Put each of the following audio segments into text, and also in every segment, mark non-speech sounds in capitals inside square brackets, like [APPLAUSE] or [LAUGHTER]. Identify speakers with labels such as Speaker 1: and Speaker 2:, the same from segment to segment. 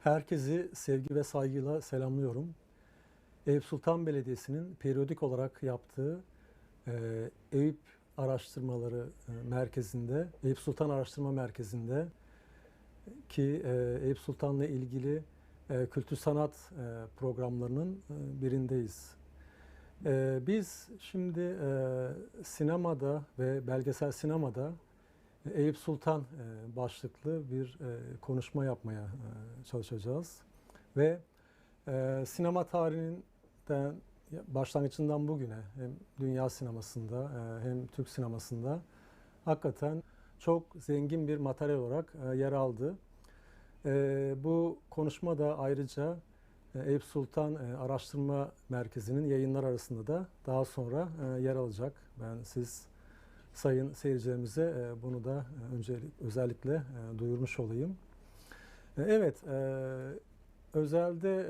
Speaker 1: Herkesi sevgi ve saygıyla selamlıyorum. Eyüp Sultan Belediyesi'nin periyodik olarak yaptığı e, Eyüp Araştırmaları e, Merkezi'nde, Eyüp Sultan Araştırma Merkezi'nde ki e, Eyüp Sultan'la ilgili e, kültür sanat e, programlarının e, birindeyiz. Biz şimdi sinemada ve belgesel sinemada Eyüp Sultan e, başlıklı bir e, konuşma yapmaya e, çalışacağız. Ve sinema tarihinden başlangıcından bugüne hem dünya sinemasında hem Türk sinemasında hakikaten çok zengin bir materyal olarak yer aldı. Bu konuşma da ayrıca Eyüp Sultan Araştırma Merkezi'nin yayınlar arasında da daha sonra yer alacak. Ben siz sayın seyircilerimize e, bunu da e, öncelik, özellikle e, duyurmuş olayım. Evet, özelde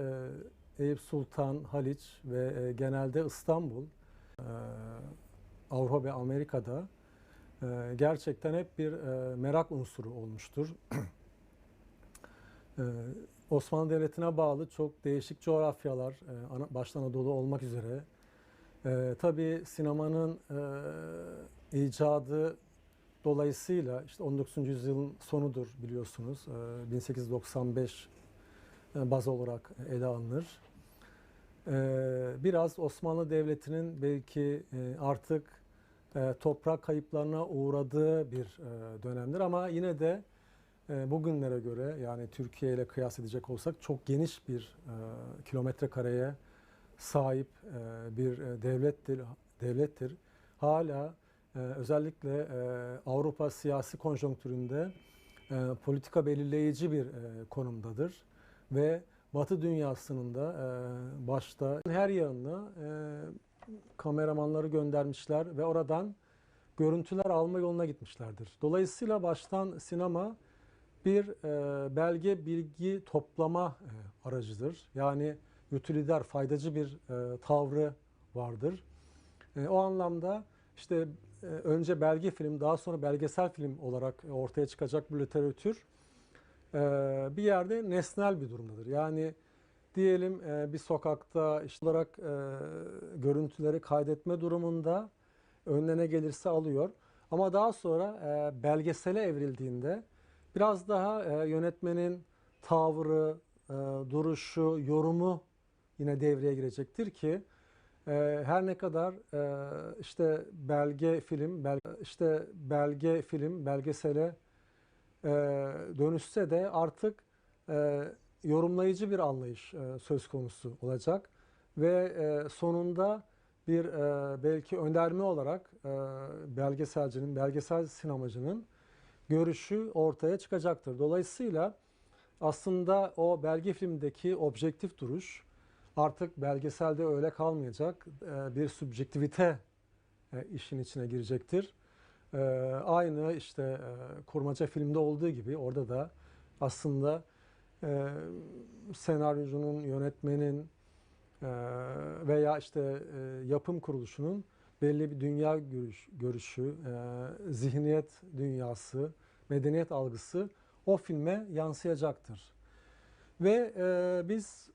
Speaker 1: Eyüp Sultan, Haliç ve genelde İstanbul, Avrupa ve Amerika'da gerçekten hep bir merak unsuru olmuştur. [CLEARS THROAT] Osmanlı Devleti'ne bağlı çok değişik coğrafyalar, başta Anadolu olmak üzere, tabii sinemanın icadı dolayısıyla işte 19. yüzyılın sonudur biliyorsunuz. E, 1895 e, baz olarak ele alınır. E, biraz Osmanlı Devleti'nin belki e, artık e, toprak kayıplarına uğradığı bir dönemdir ama yine de bugünlere göre yani Türkiye ile kıyas edecek olsak çok geniş bir kilometre kareye sahip bir devlettir. Devlettir. Hala e, özellikle e, Avrupa siyasi konjonktüründe e, politika belirleyici bir e, konumdadır ve Batı dünyasının da başta her yanına kameramanları göndermişler ve oradan görüntüler alma yoluna gitmişlerdir. Dolayısıyla baştan sinema bir belge bilgi toplama aracıdır. Yani utilidar, faydacı bir e, tavrı vardır. O anlamda işte önce belge film, daha sonra belgesel film olarak ortaya çıkacak bir literatür e, bir yerde nesnel bir durumdadır. Yani diyelim e, bir sokakta işte olarak e, görüntüleri kaydetme durumunda önüne gelirse alıyor. Ama daha sonra e, belgesele evrildiğinde biraz daha e, yönetmenin tavrı, e, duruşu, yorumu yine devreye girecektir ki e, her ne kadar e, işte belge film, işte belge film, belgesele e, dönüşse de artık e, yorumlayıcı bir anlayış söz konusu olacak ve sonunda bir belki önerme olarak belgeselcinin, belgesel sinemacının görüşü ortaya çıkacaktır. Dolayısıyla aslında o belge filmdeki objektif duruş artık belgeselde öyle kalmayacak. E, Bir subjektivite e, işin içine girecektir. E, Aynı işte e, kurmaca filmde olduğu gibi orada da aslında e, senaryocunun, yönetmenin veya işte yapım kuruluşunun belli bir dünya görüş, görüşü, zihniyet dünyası, medeniyet algısı o filme yansıyacaktır. Ve e, biz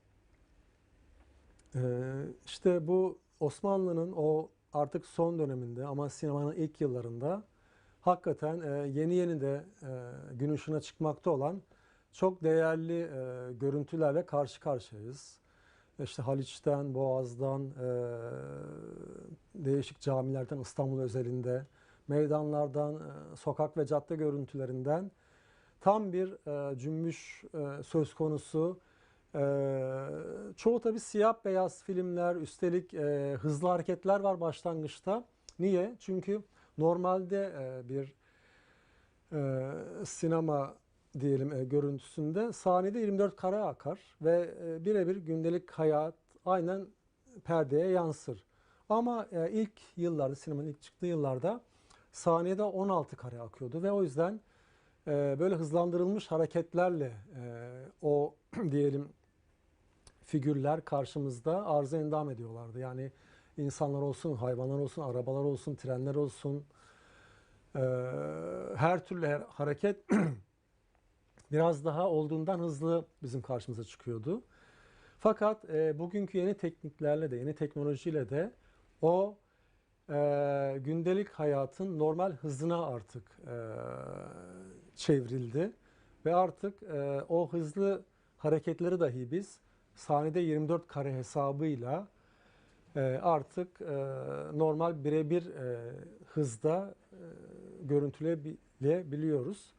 Speaker 1: işte bu Osmanlı'nın o artık son döneminde ama sinemanın ilk yıllarında hakikaten e, yeni yeni de e, gün ışığına çıkmakta olan çok değerli e, görüntülerle karşı karşıyayız. İşte Haliç'ten, Boğaz'dan, değişik camilerden İstanbul özelinde, meydanlardan, sokak ve cadde görüntülerinden tam bir cümbüş söz konusu. E, çoğu tabii siyah beyaz filmler, üstelik e, hızlı hareketler var başlangıçta. Niye? Çünkü normalde e, bir e, sinema diyelim e, görüntüsünde sahnede 24 kare akar ve e, birebir gündelik hayat aynen perdeye yansır. Ama e, ilk yıllarda sinemanın ilk çıktığı yıllarda saniyede 16 kare akıyordu ve o yüzden e, böyle hızlandırılmış hareketlerle e, o [CLEARS THROAT] diyelim figürler karşımızda arıza endam ediyorlardı. Yani insanlar olsun, hayvanlar olsun, arabalar olsun, trenler olsun, e, her türlü her- hareket [CLEARS THROAT] biraz daha olduğundan hızlı bizim karşımıza çıkıyordu. Fakat e, bugünkü yeni tekniklerle de, yeni teknolojiyle de o e, gündelik hayatın normal hızına artık çevrildi. Ve artık o hızlı hareketleri dahi biz saniyede 24 kare hesabıyla e, artık e, normal birebir e, hızda görüntüleyebiliyoruz.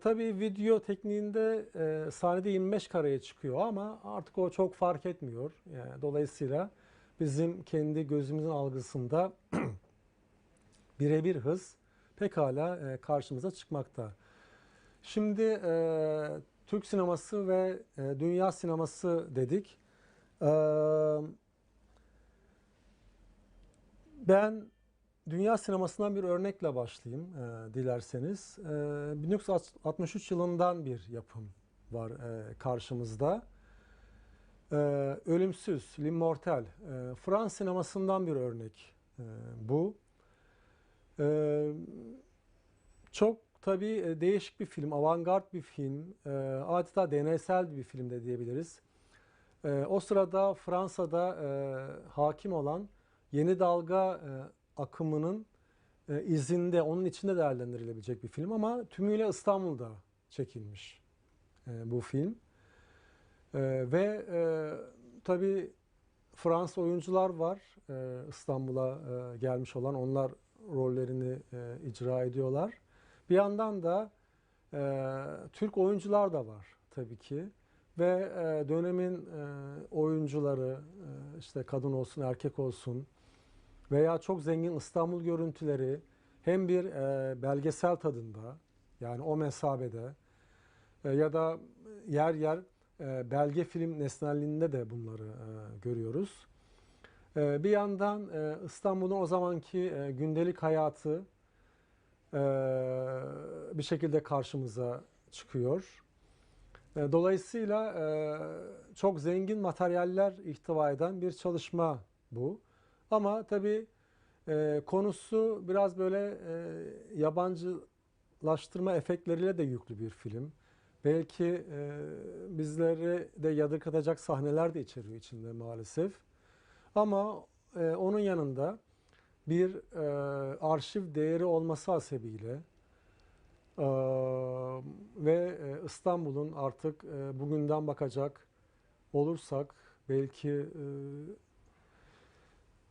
Speaker 1: Tabii video tekniğinde e, saniyede 25 kareye çıkıyor ama artık o çok fark etmiyor. Yani dolayısıyla bizim kendi gözümüzün algısında [CLEARS THROAT] birebir hız pekala karşımıza çıkmakta. Şimdi Türk sineması ve e, dünya sineması dedik. E, ben dünya sinemasından bir örnekle başlayayım e, dilerseniz. E, 1963 yılından bir yapım var e, karşımızda. E, Ölümsüz, L'Immortel. E, Fransız sinemasından bir örnek e, bu. E, çok tabii e, değişik bir film, avantgard bir film, e, adeta deneysel bir film de diyebiliriz. E, o sırada Fransa'da hakim olan yeni dalga akımının izinde, onun içinde değerlendirilebilecek bir film ama tümüyle İstanbul'da çekilmiş bu film. Ve tabii Fransız oyuncular var İstanbul'a gelmiş olan, onlar rollerini icra ediyorlar. Bir yandan da e, Türk oyuncular da var tabii ki ve e, dönemin e, oyuncuları e, işte kadın olsun erkek olsun veya çok zengin İstanbul görüntüleri hem bir e, belgesel tadında yani o mesabede e, ya da yer yer e, belge film nesnelliğinde de bunları e, görüyoruz. E, bir yandan e, İstanbul'un o zamanki e, gündelik hayatı bir şekilde karşımıza çıkıyor. E, Dolayısıyla e, çok zengin materyaller ihtiva eden bir çalışma bu. Ama tabii e, konusu biraz böyle e, yabancılaştırma efektleriyle de yüklü bir film. Belki bizleri de yadırgatacak sahneler de içeriyor içinde maalesef. Ama onun yanında bir e, arşiv değeri olması hasebiyle e, ve e, İstanbul'un artık e, bugünden bakacak olursak belki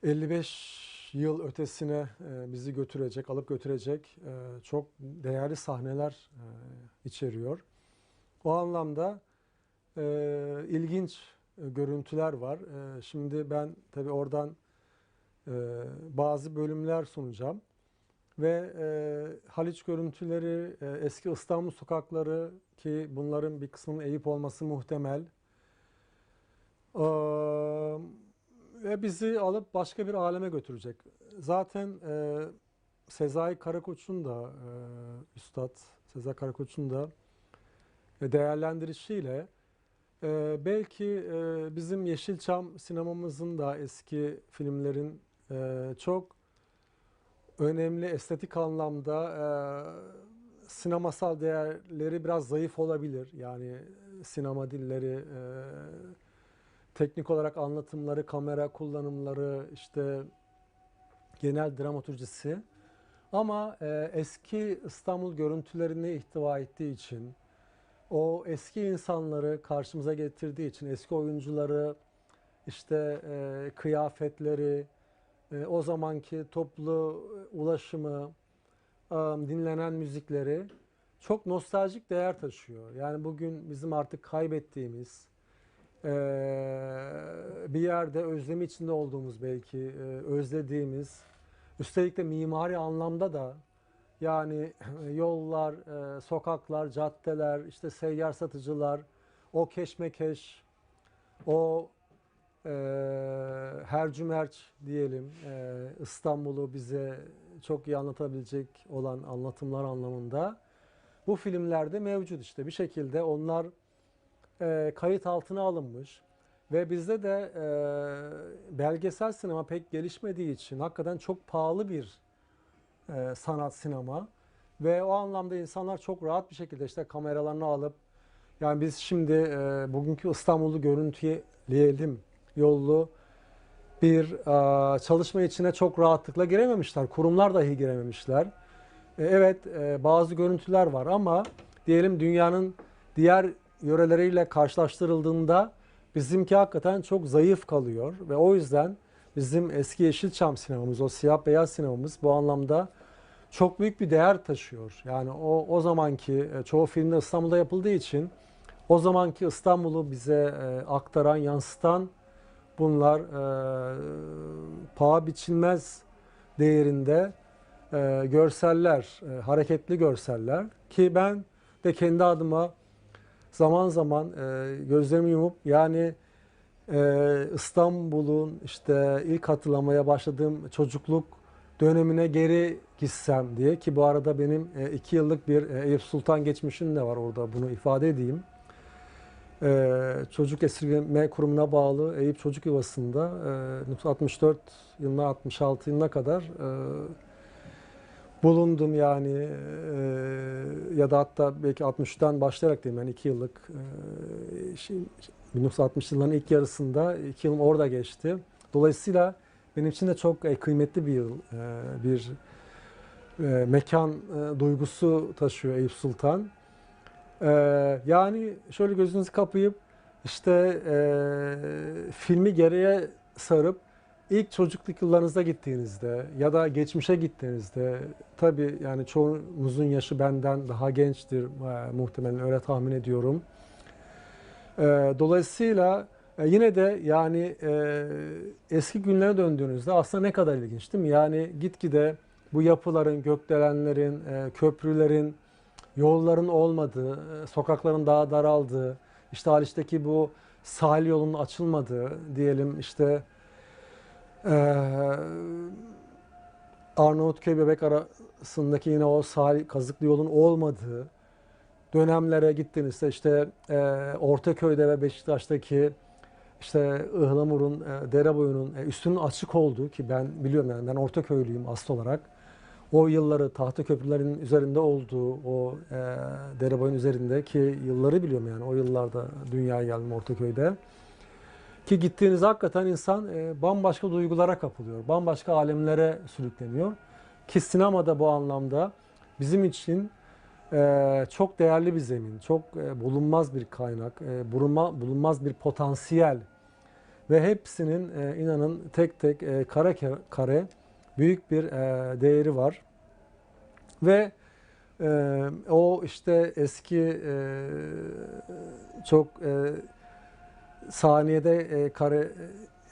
Speaker 1: e, 55 yıl ötesine e, bizi götürecek, alıp götürecek e, çok değerli sahneler e, içeriyor. O anlamda e, ilginç e, görüntüler var. E, şimdi ben tabii oradan e, bazı bölümler sunacağım. Ve e, Haliç görüntüleri, e, eski İstanbul sokakları ki bunların bir kısmının Eyüp olması muhtemel. E, ve bizi alıp başka bir aleme götürecek. Zaten e, Sezai Karakoç'un da, e, Üstad Sezai Karakoç'un da e, değerlendirişiyle e, belki e, bizim Yeşilçam sinemamızın da eski filmlerin çok önemli estetik anlamda e, sinemasal değerleri biraz zayıf olabilir. Yani sinema dilleri, e, teknik olarak anlatımları, kamera kullanımları, işte genel dramaturjisi. Ama e, eski İstanbul görüntülerini ihtiva ettiği için, o eski insanları karşımıza getirdiği için, eski oyuncuları, işte e, kıyafetleri, e, o zamanki toplu ulaşımı, e, dinlenen müzikleri çok nostaljik değer taşıyor. Yani bugün bizim artık kaybettiğimiz, e, bir yerde özlemi içinde olduğumuz belki, e, özlediğimiz, üstelik de mimari anlamda da yani yollar, e, sokaklar, caddeler, işte seyyar satıcılar, o keşmekeş, o e, hercümerç diyelim e, İstanbul'u bize çok iyi anlatabilecek olan anlatımlar anlamında bu filmlerde mevcut işte. Bir şekilde onlar e, kayıt altına alınmış ve bizde de e, belgesel sinema pek gelişmediği için hakikaten çok pahalı bir e, sanat sinema Ve o anlamda insanlar çok rahat bir şekilde işte kameralarını alıp yani biz şimdi e, bugünkü İstanbul'u görüntüleyelim yollu bir e, çalışma içine çok rahatlıkla girememişler. Kurumlar dahi girememişler. E, evet e, bazı görüntüler var ama diyelim dünyanın diğer yöreleriyle karşılaştırıldığında bizimki hakikaten çok zayıf kalıyor ve o yüzden bizim eski Yeşilçam sinemamız, o siyah beyaz sinemamız bu anlamda çok büyük bir değer taşıyor. Yani o o zamanki e, çoğu filmde İstanbul'da yapıldığı için o zamanki İstanbul'u bize e, aktaran, yansıtan bunlar e, paha biçilmez değerinde e, görseller, e, hareketli görseller ki ben de kendi adıma zaman zaman e, gözlerimi yumup yani e, İstanbul'un işte ilk hatırlamaya başladığım çocukluk dönemine geri gitsem diye ki bu arada benim e, iki yıllık bir e, Eyüp Sultan geçmişim de var orada bunu ifade edeyim. E, çocuk esirgeme kurumuna bağlı Eyüp Çocuk Yuvası'nda e, 64 yılına 66 yılına kadar e, bulundum yani e, ya da hatta belki 60'tan başlayarak diyeyim yani iki yıllık e, şey, 1960 yılların ilk yarısında iki yılım orada geçti. Dolayısıyla benim için de çok e, kıymetli bir yıl, e, bir e, mekan e, duygusu taşıyor Eyüp Sultan. E, yani şöyle gözünüzü kapayıp işte e, filmi geriye sarıp ilk çocukluk yıllarınızda gittiğinizde ya da geçmişe gittiğinizde tabii yani çoğunuzun yaşı benden daha gençtir e, muhtemelen öyle tahmin ediyorum. E, dolayısıyla e, yine de yani e, eski günlere döndüğünüzde aslında ne kadar ilginç değil mi? Yani gitgide bu yapıların, gökdelenlerin, e, köprülerin, yolların olmadığı, e, sokakların daha daraldığı, işte Haliç'teki bu sahil yolunun açılmadığı diyelim işte e, Arnavutköy Bebek arasındaki yine o sahil kazıklı yolun olmadığı dönemlere gittiğinizde işte e, Ortaköy'de ve Beşiktaş'taki işte Ihlamur'un, e, dere boyunun e, üstünün açık olduğu ki ben biliyorum yani ben Ortaköylüyüm asıl olarak. O yılları tahta köprülerin üzerinde olduğu o e, dere boyun üzerinde yılları biliyorum yani o yıllarda dünyaya geldim Ortaköy'de. Ki gittiğiniz hakikaten insan e, bambaşka duygulara kapılıyor. Bambaşka alemlere sürükleniyor. Ki sinemada bu anlamda bizim için e, çok değerli bir zemin, çok e, bulunmaz bir kaynak, e, bulunma, bulunmaz bir potansiyel ve hepsinin e, inanın tek tek e, kare kare büyük bir e, değeri var. Ve e, o işte eski e, çok e, saniyede e, kare e,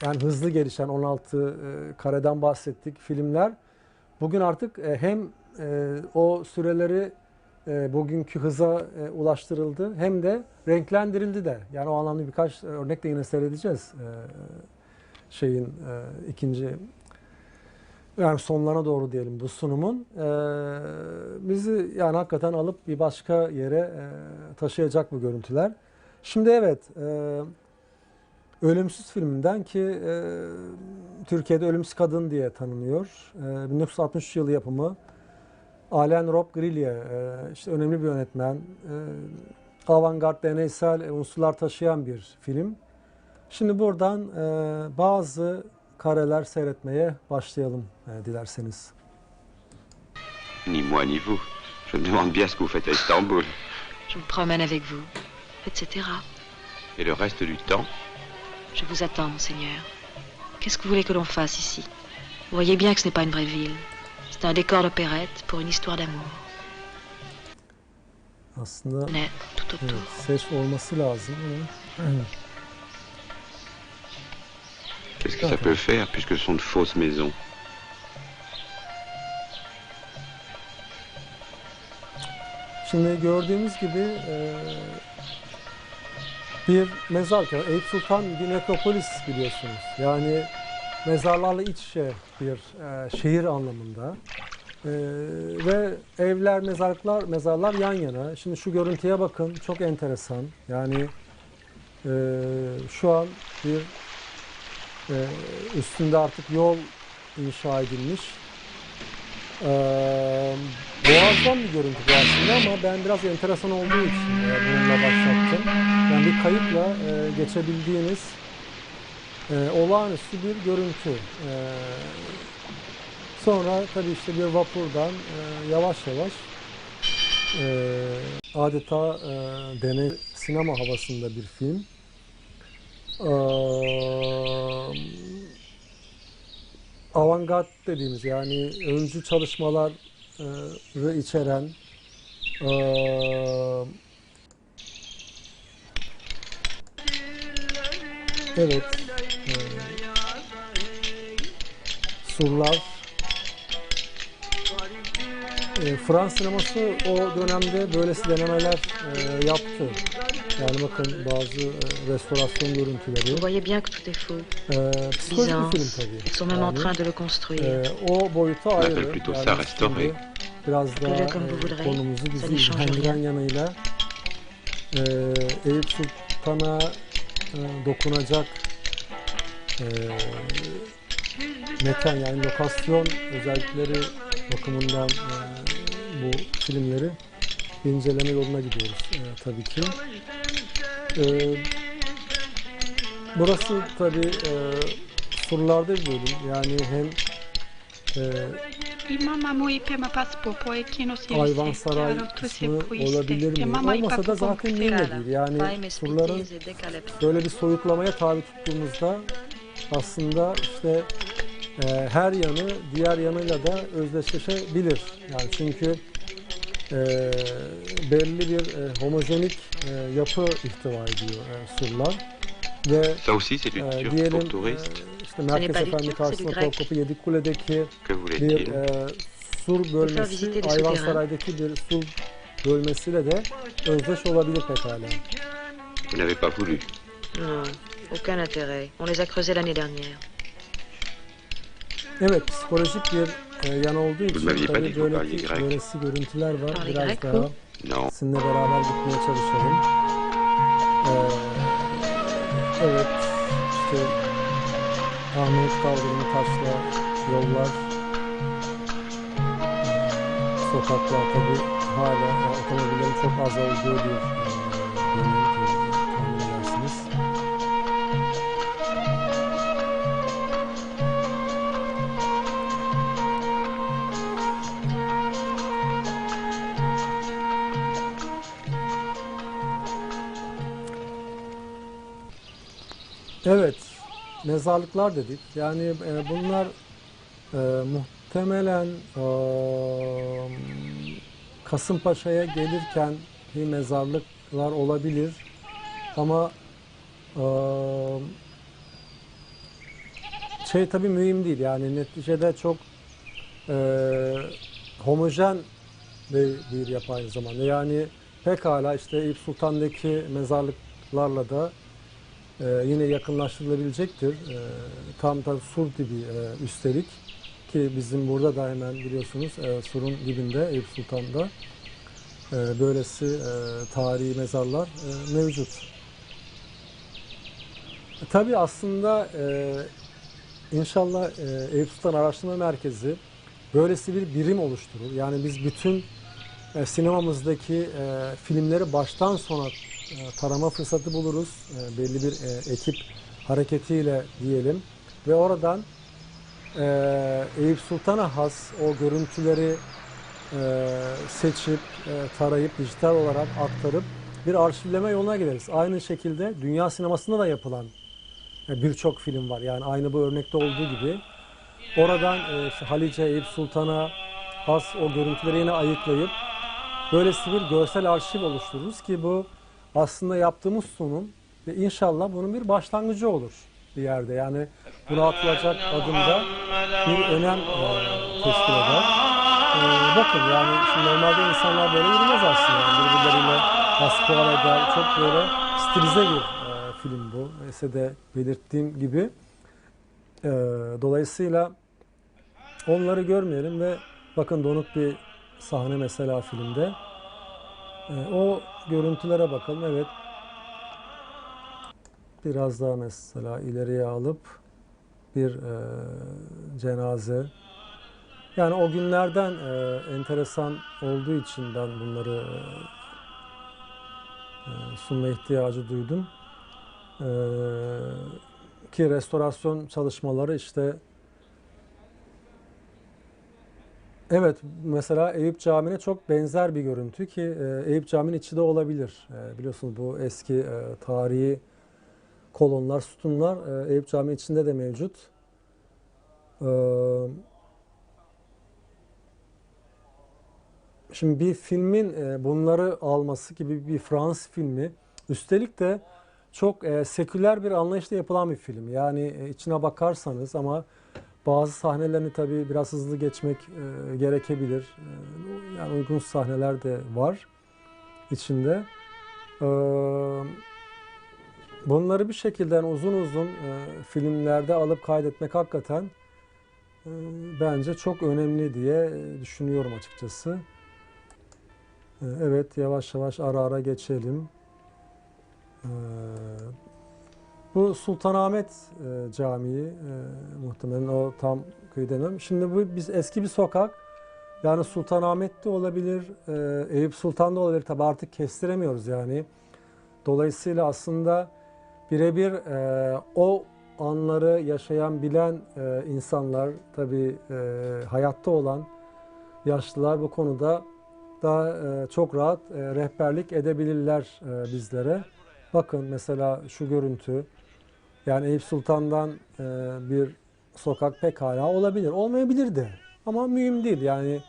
Speaker 1: yani hızlı gelişen 16 e, kareden bahsettik filmler. Bugün artık e, hem e, o süreleri e, bugünkü hıza e, ulaştırıldı hem de renklendirildi de. Yani o anlamda birkaç örnek de yine seyredeceğiz. E, şeyin e, ikinci yani sonlarına doğru diyelim bu sunumun. E, bizi yani hakikaten alıp bir başka yere e, taşıyacak bu görüntüler. Şimdi evet e, Ölümsüz filminden ki e, Türkiye'de Ölümsüz Kadın diye tanınıyor. E, 1963 yılı yapımı Alain Rob Grillier, e, işte önemli bir yönetmen. E, avantgard deneysel unsurlar taşıyan bir film. Şimdi buradan e, bazı kareler seyretmeye başlayalım e, dilerseniz.
Speaker 2: Ni moi ni vous. Je me demande bien ce que vous faites à Istanbul.
Speaker 3: Je me promène avec vous, etc.
Speaker 2: Et le reste du temps?
Speaker 3: Je vous attends, monseigneur. Qu'est-ce que vous voulez que l'on fasse ici? Vous voyez bien que ce n'est pas une vraie ville. C'est un décor d'opérette pour une histoire d'amour.
Speaker 1: Aslında
Speaker 3: Net, tout autour.
Speaker 1: evet, ses olması lazım ama [CLEARS THROAT]
Speaker 2: Qu'est-ce que ça peut faire puisque ce sont de fausses maisons
Speaker 1: Şimdi gördüğümüz gibi e, bir mezar köyü. Eyüp Sultan bir nekropolis biliyorsunuz. Yani mezarlarla iç içe bir e, şehir anlamında. E, ve evler, mezarlıklar, mezarlar yan yana. Şimdi şu görüntüye bakın. Çok enteresan. Yani şu an bir e, üstünde artık yol inşa edilmiş. Ee, boğazdan bir görüntü bu aslında ama ben biraz enteresan olduğu için e, bununla başlattım. Yani bir kayıtla e, geçebildiğiniz e, olağanüstü bir görüntü. E, sonra tabii işte bir vapurdan e, yavaş yavaş e, adeta e, deney sinema havasında bir film. Avantgard dediğimiz yani öncü çalışmaları içeren evet surlar e, Fransız sineması o dönemde böylesi denemeler e, yaptı. Yani bakın bazı e, restorasyon görüntüleri.
Speaker 3: Vous voyez bien que tout est faux.
Speaker 1: E, psikolojik bir film tabii.
Speaker 3: Ils sont même en train de le construire.
Speaker 1: e, o boyuta ayrı.
Speaker 2: plutôt
Speaker 1: Yani
Speaker 2: ça restaurer.
Speaker 1: şimdi Biraz daha e, konumuzu bizi ilgilendiren yanıyla e, Eyüp Sultan'a e, dokunacak e, mekan yani lokasyon özellikleri bakımından e, bu filmleri inceleme yoluna gidiyoruz e, tabii ki. E, burası tabii e, surlarda bir bölüm. Yani hem e,
Speaker 4: Mama mu ipe ma paspopo e kino si
Speaker 1: Ayvansaray kısmı olabilir mi? Olmasa da zaten de değil. Yani surların böyle bir soyutlamaya tabi tuttuğumuzda aslında işte e, her yanı diğer yanıyla da özdeşleşebilir. Yani çünkü e, belli bir e, homojenik e, yapı ihtiva ediyor e, surlar ve
Speaker 2: Ça aussi, c'est du
Speaker 1: e, diyelim
Speaker 2: pour
Speaker 1: e, işte
Speaker 3: n'est
Speaker 1: Merkez Efendi karşısında. Topkapı Yedikule'deki bir e, sur bölmesi Ayvansaray'daki bir sur bölmesiyle de özdeş olabilir pekala.
Speaker 2: Vous n'avez pas voulu.
Speaker 3: Non, aucun intérêt. On les a creusés l'année dernière.
Speaker 1: Evet, psikolojik bir e, yan olduğu için
Speaker 2: m'aviez pas
Speaker 1: tabii
Speaker 2: parliez grec.
Speaker 1: böylesi görüntüler var.
Speaker 3: Parlez
Speaker 1: Biraz daha?
Speaker 2: Non.
Speaker 1: sizinle beraber gitmeye çalışalım. Ee, evet, işte Ahmet kaldırımı taşla yollar, sokaklar tabii hala yani otomobillerin çok az olduğu bir Evet, mezarlıklar dedik. Yani e, bunlar e, muhtemelen e, Kasımpaşa'ya gelirken bir mezarlıklar olabilir. Ama e, şey tabii mühim değil. Yani neticede çok e, homojen bir, bir yapı aynı zamanda. Yani pekala işte Eyüp Sultan'daki mezarlıklarla da ee, yine yakınlaştırılabilecektir. Ee, tam da sur dibi e, üstelik ki bizim burada da hemen biliyorsunuz e, surun dibinde Eyüp Sultan'da e, böylesi e, tarihi mezarlar e, mevcut. E, tabii aslında e, inşallah e, Eyüp Sultan Araştırma Merkezi böylesi bir birim oluşturur. Yani biz bütün e, sinemamızdaki e, filmleri baştan sona e, tarama fırsatı buluruz. E, belli bir e, ekip hareketiyle diyelim. Ve oradan e, Eyüp Sultan'a has o görüntüleri e, seçip, e, tarayıp, dijital olarak aktarıp bir arşivleme yoluna gideriz. Aynı şekilde dünya sinemasında da yapılan e, birçok film var. Yani aynı bu örnekte olduğu gibi. Oradan e, işte Halice, Eyüp Sultan'a has o görüntüleri yine ayıklayıp böylesi bir görsel arşiv oluştururuz ki bu aslında yaptığımız sunum ve inşallah bunun bir başlangıcı olur bir yerde. Yani buna atılacak adımda bir önem e, teşkil eder. E, bakın yani şimdi normalde insanlar böyle yürümez aslında. Yani birbirleriyle hasbihal eder. Çok böyle stilize bir e, film bu. Ese de belirttiğim gibi. E, dolayısıyla onları görmeyelim ve bakın donuk bir sahne mesela filmde. E, o görüntülere bakalım. Evet. Biraz daha mesela ileriye alıp bir e, cenaze Yani o günlerden e, enteresan olduğu için ben bunları e, e, sunma ihtiyacı duydum. E, ki restorasyon çalışmaları işte Evet, mesela Eyüp Camii'ne çok benzer bir görüntü ki e, Eyüp Camii'nin içi de olabilir. E, biliyorsunuz bu eski e, tarihi kolonlar, sütunlar Eyüp Camii içinde de mevcut. Şimdi bir filmin bunları alması gibi bir Fransız filmi, üstelik de çok seküler bir anlayışla yapılan bir film. Yani içine bakarsanız ama bazı sahnelerini tabii biraz hızlı geçmek e, gerekebilir. E, yani uygun sahneler de var içinde. E, bunları bir şekilde yani uzun uzun e, filmlerde alıp kaydetmek hakikaten e, bence çok önemli diye düşünüyorum açıkçası. E, evet yavaş yavaş ara ara geçelim. E, bu Sultanahmet e, Camii e, muhtemelen o tam kıyıda Şimdi bu biz eski bir sokak. Yani Sultanahmet'te olabilir, e, Eyüp Sultan'da olabilir. Tabi artık kestiremiyoruz yani. Dolayısıyla aslında birebir e, o anları yaşayan, bilen e, insanlar, tabi e, hayatta olan yaşlılar bu konuda da e, çok rahat e, rehberlik edebilirler e, bizlere. Bakın mesela şu görüntü. Yani Eyüp Sultan'dan e, bir sokak pekala olabilir. Olmayabilir de. Ama mühim değil. Yani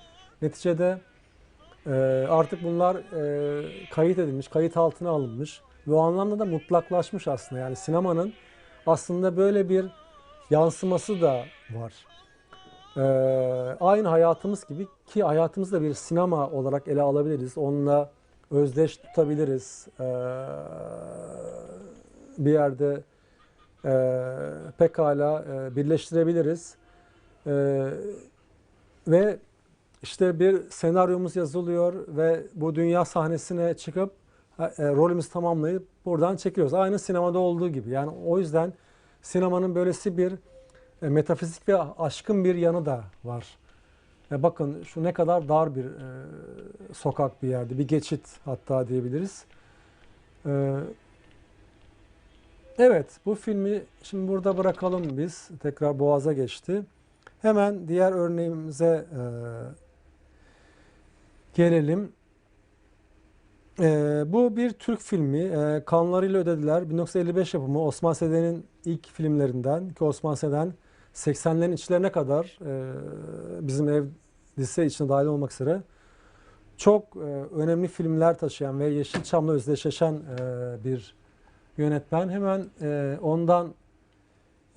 Speaker 1: neticede e, artık bunlar e, kayıt edilmiş, kayıt altına alınmış. Ve o anlamda da mutlaklaşmış aslında. Yani sinemanın aslında böyle bir yansıması da var. E, aynı hayatımız gibi ki hayatımızı da bir sinema olarak ele alabiliriz. Onunla özdeş tutabiliriz. E, bir yerde e, pekala e, birleştirebiliriz. E, ve işte bir senaryomuz yazılıyor ve bu dünya sahnesine çıkıp e, rolümüzü tamamlayıp buradan çekiliyoruz. Aynı sinemada olduğu gibi. Yani o yüzden sinemanın böylesi bir e, metafizik ve aşkın bir yanı da var. E, bakın şu ne kadar dar bir e, sokak bir yerde, bir geçit hatta diyebiliriz. E, Evet, bu filmi şimdi burada bırakalım biz. Tekrar Boğaz'a geçti. Hemen diğer örneğimize e, gelelim. E, bu bir Türk filmi. E, kanlarıyla ödediler. 1955 yapımı Osman Seden'in ilk filmlerinden ki Osman Seden 80'lerin içlerine kadar e, bizim ev lise içine dahil olmak üzere çok e, önemli filmler taşıyan ve Yeşilçam'la özdeşleşen e, bir yönetmen. Hemen e, ondan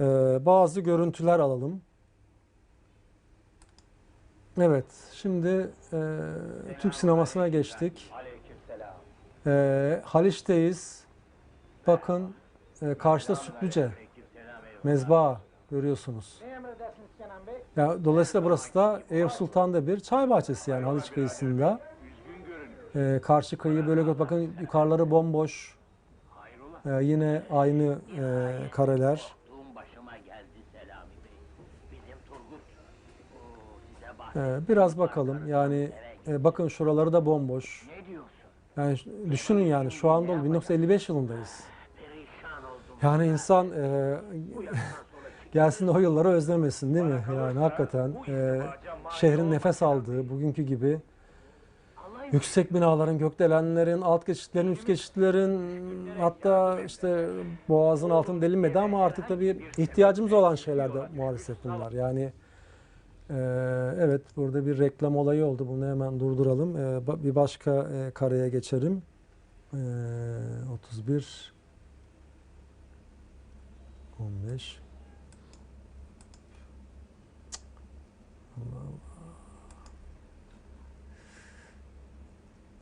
Speaker 1: e, bazı görüntüler alalım. Evet, şimdi e, Türk sinemasına geçtik. E, Haliç'teyiz. Bakın e, karşıda Sütlüce, Mezba görüyorsunuz. Ya, dolayısıyla burası da Eyüp Sultan'da bir çay bahçesi yani Haliç kıyısında. E, karşı kıyı böyle bakın yukarıları bomboş. Ee, yine aynı e, kareler. Ee, biraz bakalım. Yani e, bakın şuraları da bomboş. Yani düşünün yani şu anda 1955 yılındayız. Yani insan e, gelsin de o yılları özlemesin değil mi? Yani hakikaten e, şehrin nefes aldığı bugünkü gibi yüksek binaların, gökdelenlerin, alt geçitlerin, üst geçitlerin hatta işte boğazın altın delinmedi ama artık tabii ihtiyacımız olan şeyler de maalesef bunlar. Yani e, evet burada bir reklam olayı oldu. Bunu hemen durduralım. E, bir başka e, kareye geçelim. E, 31 15 Allah Allah.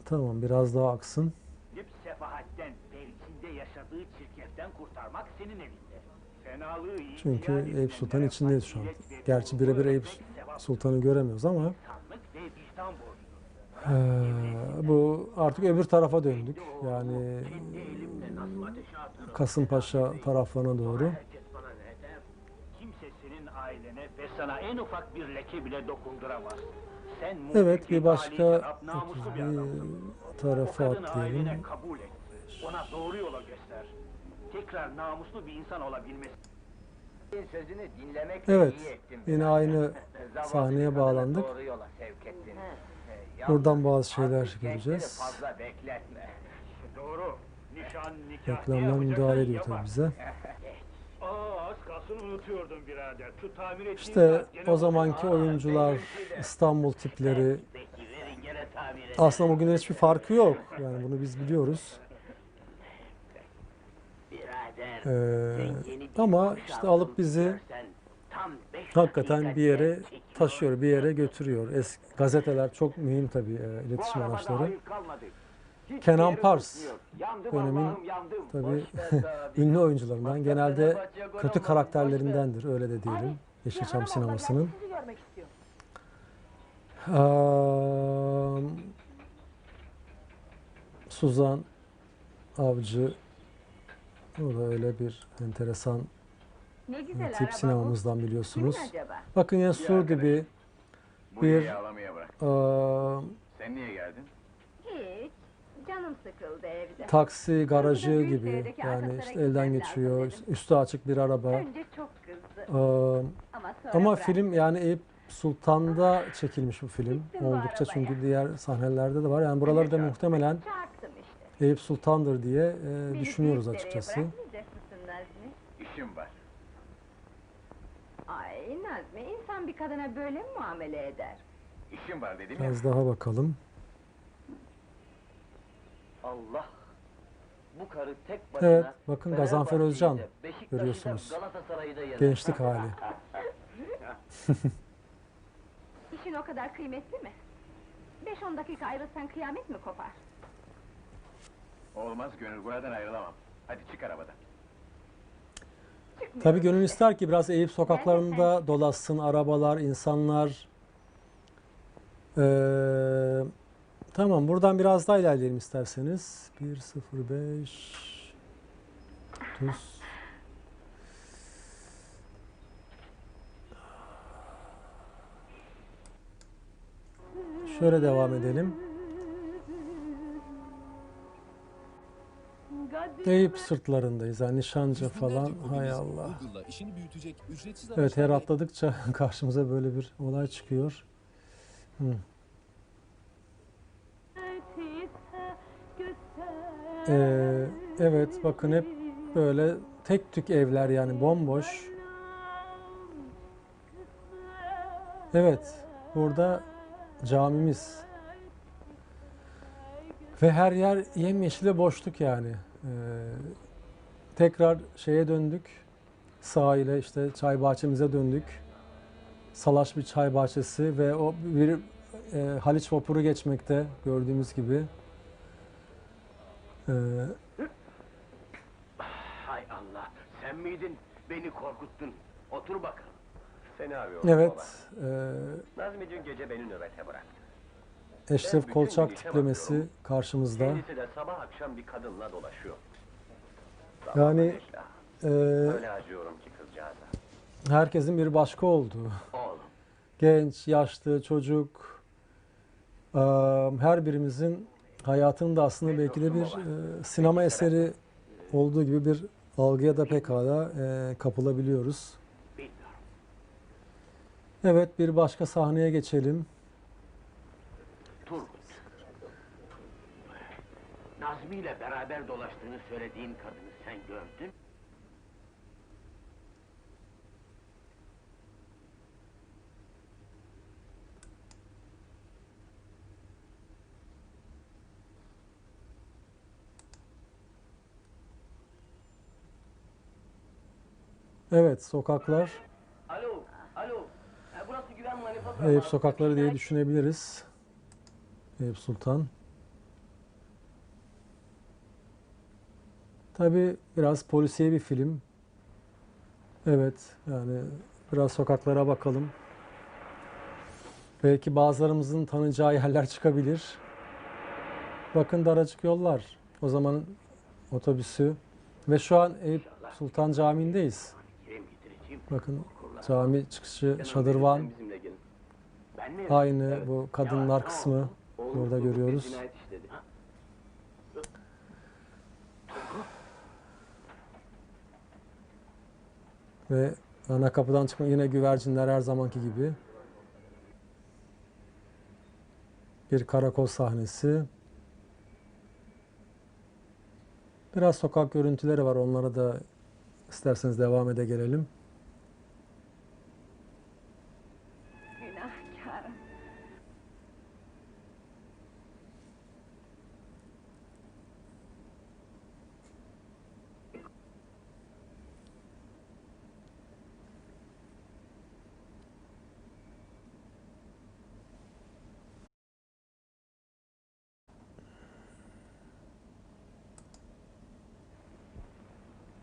Speaker 1: Tamam biraz daha aksın.
Speaker 5: Dip sefahatten ve içinde yaşadığı çirkeften kurtarmak senin elinde. Fenalığı iyi
Speaker 1: Çünkü Eyüp Sultan içindeyiz şu an. Gerçi birebir Eyüp. Sultan'ı göremiyoruz ama eee, bu artık öbür tarafa döndük. Yani? Kasımpaşa taraflarına doğru.
Speaker 5: Kimse senin ailene ve sana en ufak bir leke bile dokunduramaz.
Speaker 1: Evet bir başka tarafa atlayalım.
Speaker 5: Ona doğru yola göster. Tekrar namuslu bir insan olabilmesi.
Speaker 6: Sözünü dinlemek
Speaker 1: Evet, yine aynı [LAUGHS] sahneye bağlandık.
Speaker 6: Doğru yola sevk ettin. Ee,
Speaker 1: Buradan bazı şeyler göreceğiz.
Speaker 6: fazla bekletme.
Speaker 5: Doğru. Nişan, nikah ne
Speaker 1: Reklamlar müdahale ediyor
Speaker 5: yap.
Speaker 1: tabii bize. [LAUGHS]
Speaker 5: Aa az kalsın unutuyordum birader. Şu tamir ettiğin
Speaker 1: İşte
Speaker 5: saat gene
Speaker 1: o zamanki oyuncular, İstanbul tipleri
Speaker 6: gene tamir
Speaker 1: aslında bugün hiçbir farkı yok. Yani bunu biz biliyoruz.
Speaker 6: Birader.
Speaker 1: Ee, ama işte alıp bizi
Speaker 6: görsen, tam beş
Speaker 1: hakikaten
Speaker 6: dakika
Speaker 1: bir yere taşıyor, bir yere götürüyor. Eski gazeteler çok mühim tabii e,
Speaker 6: Bu
Speaker 1: iletişim
Speaker 6: arabada
Speaker 1: araçları.
Speaker 6: hayır kalmadı.
Speaker 1: Kenan Pars dönemin tabii [LAUGHS] ünlü oyuncularından, genelde kötü karakterlerindendir öyle de diyelim. Yeşilçam sinemasının. Suzan Avcı o da öyle bir enteresan
Speaker 7: Ne güzel
Speaker 1: tip
Speaker 7: araba
Speaker 1: sinemamızdan
Speaker 7: bu.
Speaker 1: biliyorsunuz. Bakın yine Sur gibi Bir-
Speaker 8: Sen niye geldin?
Speaker 7: Hiç. Canım sıkıldı evde.
Speaker 1: taksi garajı gibi yani işte elden geçiyor. Üstü açık bir araba.
Speaker 7: Önce çok kızdı
Speaker 1: Am,
Speaker 7: ama sonra
Speaker 1: Ama film yani Eyüp Sultan'da çekilmiş bu film.
Speaker 7: Gittim bu
Speaker 1: Oldukça
Speaker 7: arabaya.
Speaker 1: çünkü diğer sahnelerde de var. Yani buraları da muhtemelen
Speaker 7: işte.
Speaker 1: Eyüp Sultan'dır diye e, düşünüyoruz açıkçası.
Speaker 8: İşim var.
Speaker 7: Ay Nazmi insan bir kadına böyle mi muamele eder?
Speaker 8: İşim var dedim ya.
Speaker 1: Biraz daha bakalım.
Speaker 6: Allah. Bu karı tek başına
Speaker 1: Evet, bakın Gazanfer Özcan görüyorsunuz. Gençlik [LAUGHS] hali. [LAUGHS]
Speaker 7: İşin o kadar kıymetli mi? 5-10 dakika ayrılsan kıyamet mi kopar?
Speaker 8: Olmaz gönül buradan ayrılamam. Hadi çık arabadan.
Speaker 1: Tabii gönül ister ki biraz Eyüp sokaklarında dolaşsın arabalar, insanlar. Ee, tamam buradan biraz daha ilerleyelim isterseniz. 105 30 Şöyle devam edelim. Eyüp sırtlarındayız. Yani nişancı falan. Hay Allah. Evet her atladıkça [LAUGHS] karşımıza böyle bir olay çıkıyor. Hı. Ee, evet bakın hep böyle tek tük evler yani bomboş. Evet burada camimiz. Ve her yer yemyeşile boşluk yani. Ee, tekrar şeye döndük. Sahile işte çay bahçemize döndük. Salaş bir çay bahçesi ve o bir e, Haliç vapuru geçmekte gördüğümüz gibi. Ee,
Speaker 6: Hay Allah. Sen miydin? Beni korkuttun. Otur bakalım. Seni arıyorum
Speaker 1: evet,
Speaker 6: baba.
Speaker 1: e,
Speaker 6: Nazmi dün gece beni nöbete bıraktı.
Speaker 1: Eşref Kolçak tiplemesi
Speaker 6: bakıyorum.
Speaker 1: karşımızda.
Speaker 6: Kendisi de sabah akşam bir kadınla dolaşıyor.
Speaker 1: Yani
Speaker 6: Necla,
Speaker 1: e,
Speaker 6: Öyle acıyorum ki kızcağıza.
Speaker 1: herkesin bir başka olduğu.
Speaker 6: Oğlum.
Speaker 1: Genç, yaşlı, çocuk, e, her birimizin hayatında aslında belki de bir e, sinema eseri olduğu gibi bir algıya da pekala e, kapılabiliyoruz. Evet bir başka sahneye geçelim.
Speaker 6: Turgut. Nazmi ile beraber dolaştığını söylediğin kadını sen gördün.
Speaker 1: Evet sokaklar,
Speaker 6: Alo, alo. Ha, burası güven manifatura.
Speaker 1: Eyüp sokakları diye düşünebiliriz. Eyüp Sultan. Tabi biraz polisiye bir film. Evet yani biraz sokaklara bakalım. Belki bazılarımızın tanıyacağı yerler çıkabilir. Bakın daracık yollar. O zaman otobüsü ve şu an Eyüp Sultan Camii'ndeyiz. Bakın Cami çıkışı şadırvan. Aynı bu kadınlar kısmı burada görüyoruz. Ve ana kapıdan çıkma yine güvercinler her zamanki gibi. Bir karakol sahnesi. Biraz sokak görüntüleri var. Onlara da isterseniz devam ede gelelim.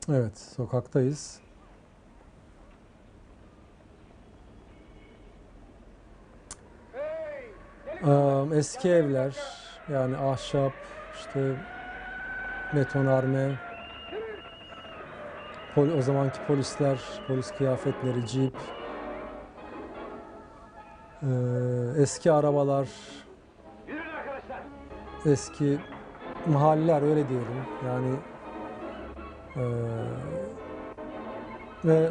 Speaker 1: Evet, sokaktayız. Eski evler, yani ahşap, işte betonarme, pol- o zamanki polisler, polis kıyafetleri, cip, eski arabalar, eski mahalleler öyle diyelim. Yani eee, ve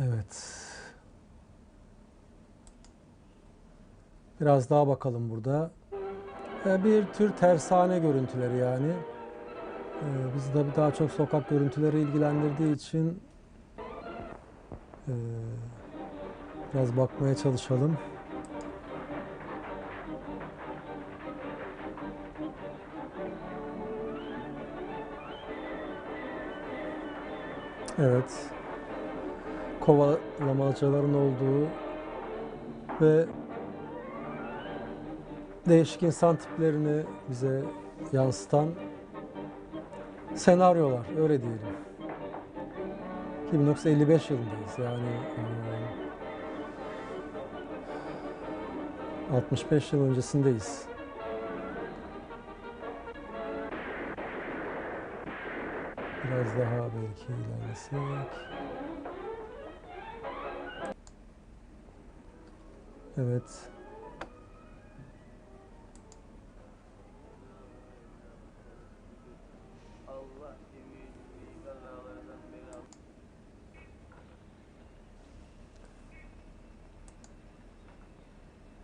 Speaker 1: evet biraz daha bakalım burada. E, bir tür tersane görüntüleri yani. E, bizi tabii daha çok sokak görüntüleri ilgilendirdiği için e, Biraz bakmaya çalışalım. Evet. Kovalamacaların olduğu ve değişik insan tiplerini bize yansıtan senaryolar öyle diyelim. 1955 yılındayız yani. e, 65 yıl öncesindeyiz. Biraz daha belki ilerlesek. Evet.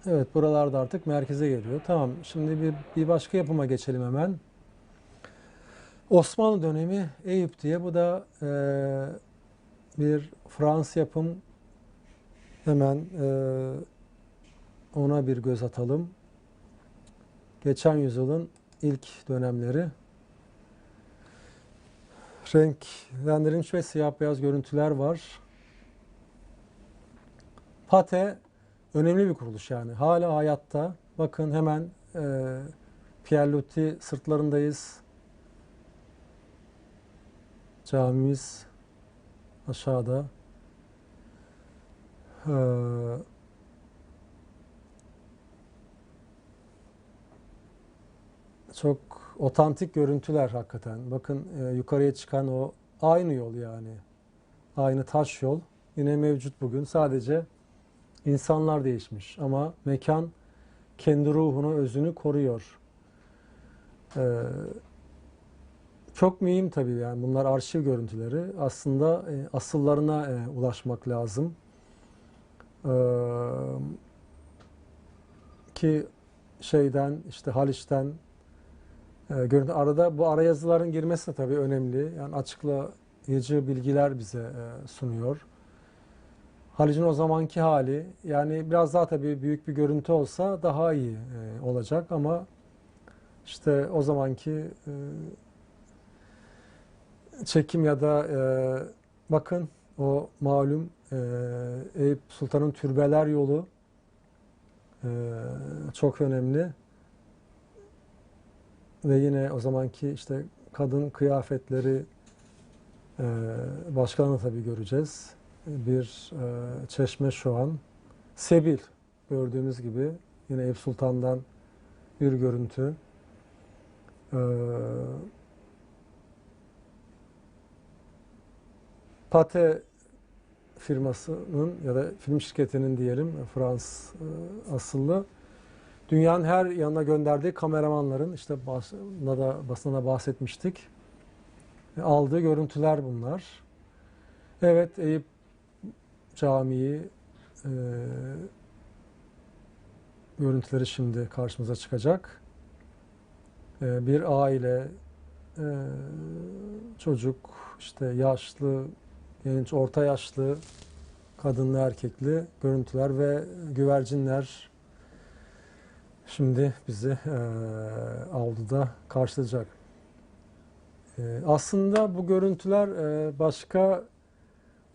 Speaker 1: Evet buralarda artık merkeze geliyor. Tamam şimdi bir, bir başka yapıma geçelim hemen. Osmanlı dönemi Eyüp diye bu da eee, bir Fransız yapım. Hemen eee, ona bir göz atalım. Geçen yüzyılın ilk dönemleri. Renklendirilmiş ve siyah beyaz görüntüler var. Pate önemli bir kuruluş yani. Hala hayatta. Bakın hemen e, Pierre Loti sırtlarındayız. Camimiz aşağıda. Ee, çok otantik görüntüler hakikaten. Bakın e, yukarıya çıkan o aynı yol yani. Aynı taş yol. Yine mevcut bugün. Sadece İnsanlar değişmiş ama mekan kendi ruhunu, özünü koruyor. Ee, çok mühim tabii yani bunlar arşiv görüntüleri. Aslında e, asıllarına e, ulaşmak lazım. Ee, ki şeyden işte Haliç'ten e, görüntü arada bu arayazıların girmesi de tabii önemli. Yani açıklayıcı bilgiler bize e, sunuyor. Halic'in o zamanki hali yani biraz daha tabii büyük bir görüntü olsa daha iyi e, olacak ama işte o zamanki e, çekim ya da e, bakın o malum e, Eyüp Sultan'ın türbeler yolu e, çok önemli ve yine o zamanki işte kadın kıyafetleri e, başkanı tabii göreceğiz bir e, çeşme şu an. Sebil gördüğünüz gibi yine Eyüp Sultan'dan bir görüntü. Ee, Pate firmasının ya da film şirketinin diyelim Frans e, asıllı dünyanın her yanına gönderdiği kameramanların işte basına da, basına bahsetmiştik. E, Aldığı görüntüler bunlar. Evet Eyüp Camii e, görüntüleri şimdi karşımıza çıkacak. E, bir aile, e, çocuk, işte yaşlı, genç, orta yaşlı, kadınlı, erkekli görüntüler ve güvercinler şimdi bizi e, avluda karşılayacak. E, aslında bu görüntüler e, başka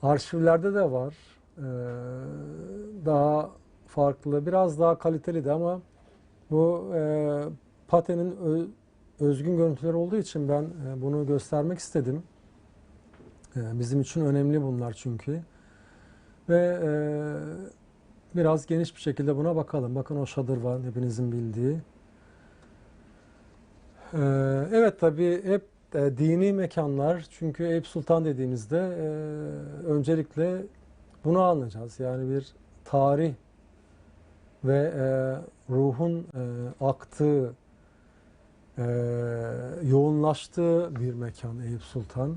Speaker 1: arşivlerde de var. E, daha farklı, biraz daha kaliteli de ama bu e, Pate'nin özgün görüntüleri olduğu için ben bunu göstermek istedim. E, bizim için önemli bunlar çünkü. Ve e, biraz geniş bir şekilde buna bakalım. Bakın o şadır var hepinizin bildiği. E, evet tabii hep e, dini mekanlar çünkü Eyüp Sultan dediğimizde e, öncelikle bunu anlayacağız. Yani bir tarih ve e, ruhun e, aktığı, e, yoğunlaştığı bir mekan Eyüp Sultan.